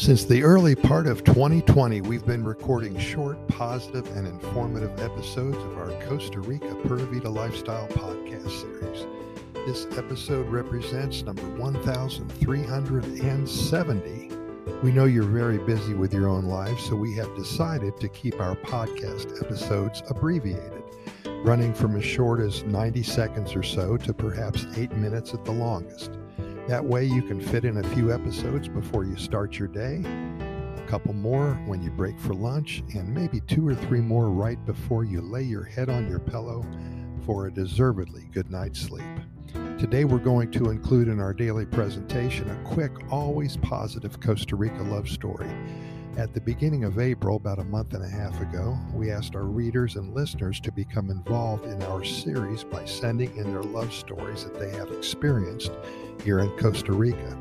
Since the early part of 2020, we've been recording short, positive, and informative episodes of our Costa Rica Pura Vida Lifestyle podcast series. This episode represents number 1370. We know you're very busy with your own lives, so we have decided to keep our podcast episodes abbreviated, running from as short as 90 seconds or so to perhaps 8 minutes at the longest. That way, you can fit in a few episodes before you start your day, a couple more when you break for lunch, and maybe two or three more right before you lay your head on your pillow for a deservedly good night's sleep. Today, we're going to include in our daily presentation a quick, always positive Costa Rica love story. At the beginning of April, about a month and a half ago, we asked our readers and listeners to become involved in our series by sending in their love stories that they have experienced here in Costa Rica.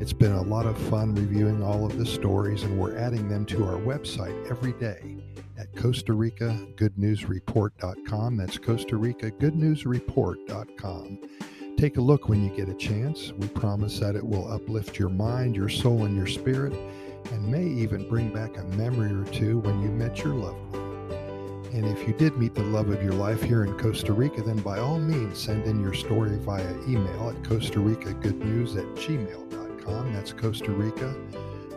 It's been a lot of fun reviewing all of the stories, and we're adding them to our website every day at Costa Rica Good News Report.com. That's Costa Rica Good News Report.com. Take a look when you get a chance. We promise that it will uplift your mind, your soul, and your spirit, and may even bring back a memory or two when you met your loved one. And if you did meet the love of your life here in Costa Rica, then by all means send in your story via email at Costa Rica Good News at gmail.com. That's Costa Rica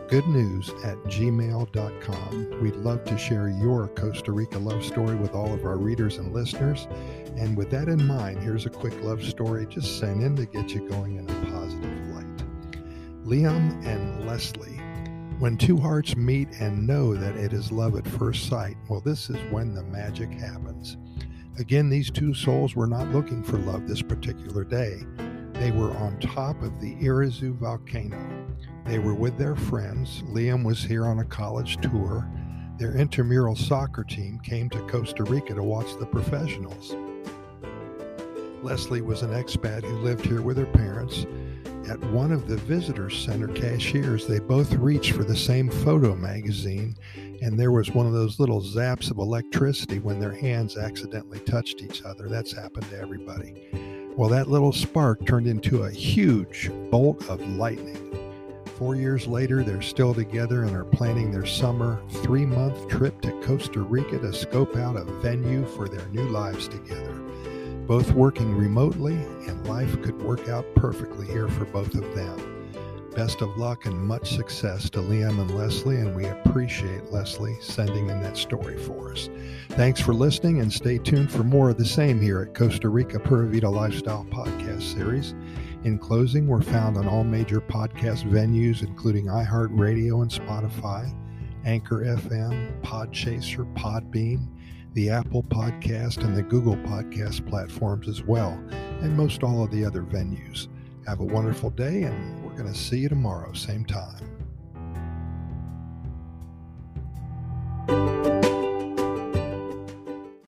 Good News at gmail.com. We'd love to share your Costa Rica love story with all of our readers and listeners. And with that in mind, here's a quick love story just sent in to get you going in a positive light. Liam and Leslie when two hearts meet and know that it is love at first sight, well, this is when the magic happens. Again, these two souls were not looking for love this particular day. They were on top of the Irazu volcano. They were with their friends. Liam was here on a college tour. Their intramural soccer team came to Costa Rica to watch the professionals. Leslie was an expat who lived here with her parents at one of the visitor center cashiers, they both reached for the same photo magazine, and there was one of those little zaps of electricity when their hands accidentally touched each other. That's happened to everybody. Well, that little spark turned into a huge bolt of lightning. Four years later, they're still together and are planning their summer three month trip to Costa Rica to scope out a venue for their new lives together both working remotely, and life could work out perfectly here for both of them. Best of luck and much success to Liam and Leslie, and we appreciate Leslie sending in that story for us. Thanks for listening, and stay tuned for more of the same here at Costa Rica Pura Vida Lifestyle Podcast Series. In closing, we're found on all major podcast venues, including iHeartRadio and Spotify, Anchor FM, Podchaser, Podbean the Apple Podcast and the Google Podcast platforms as well, and most all of the other venues. Have a wonderful day, and we're going to see you tomorrow, same time.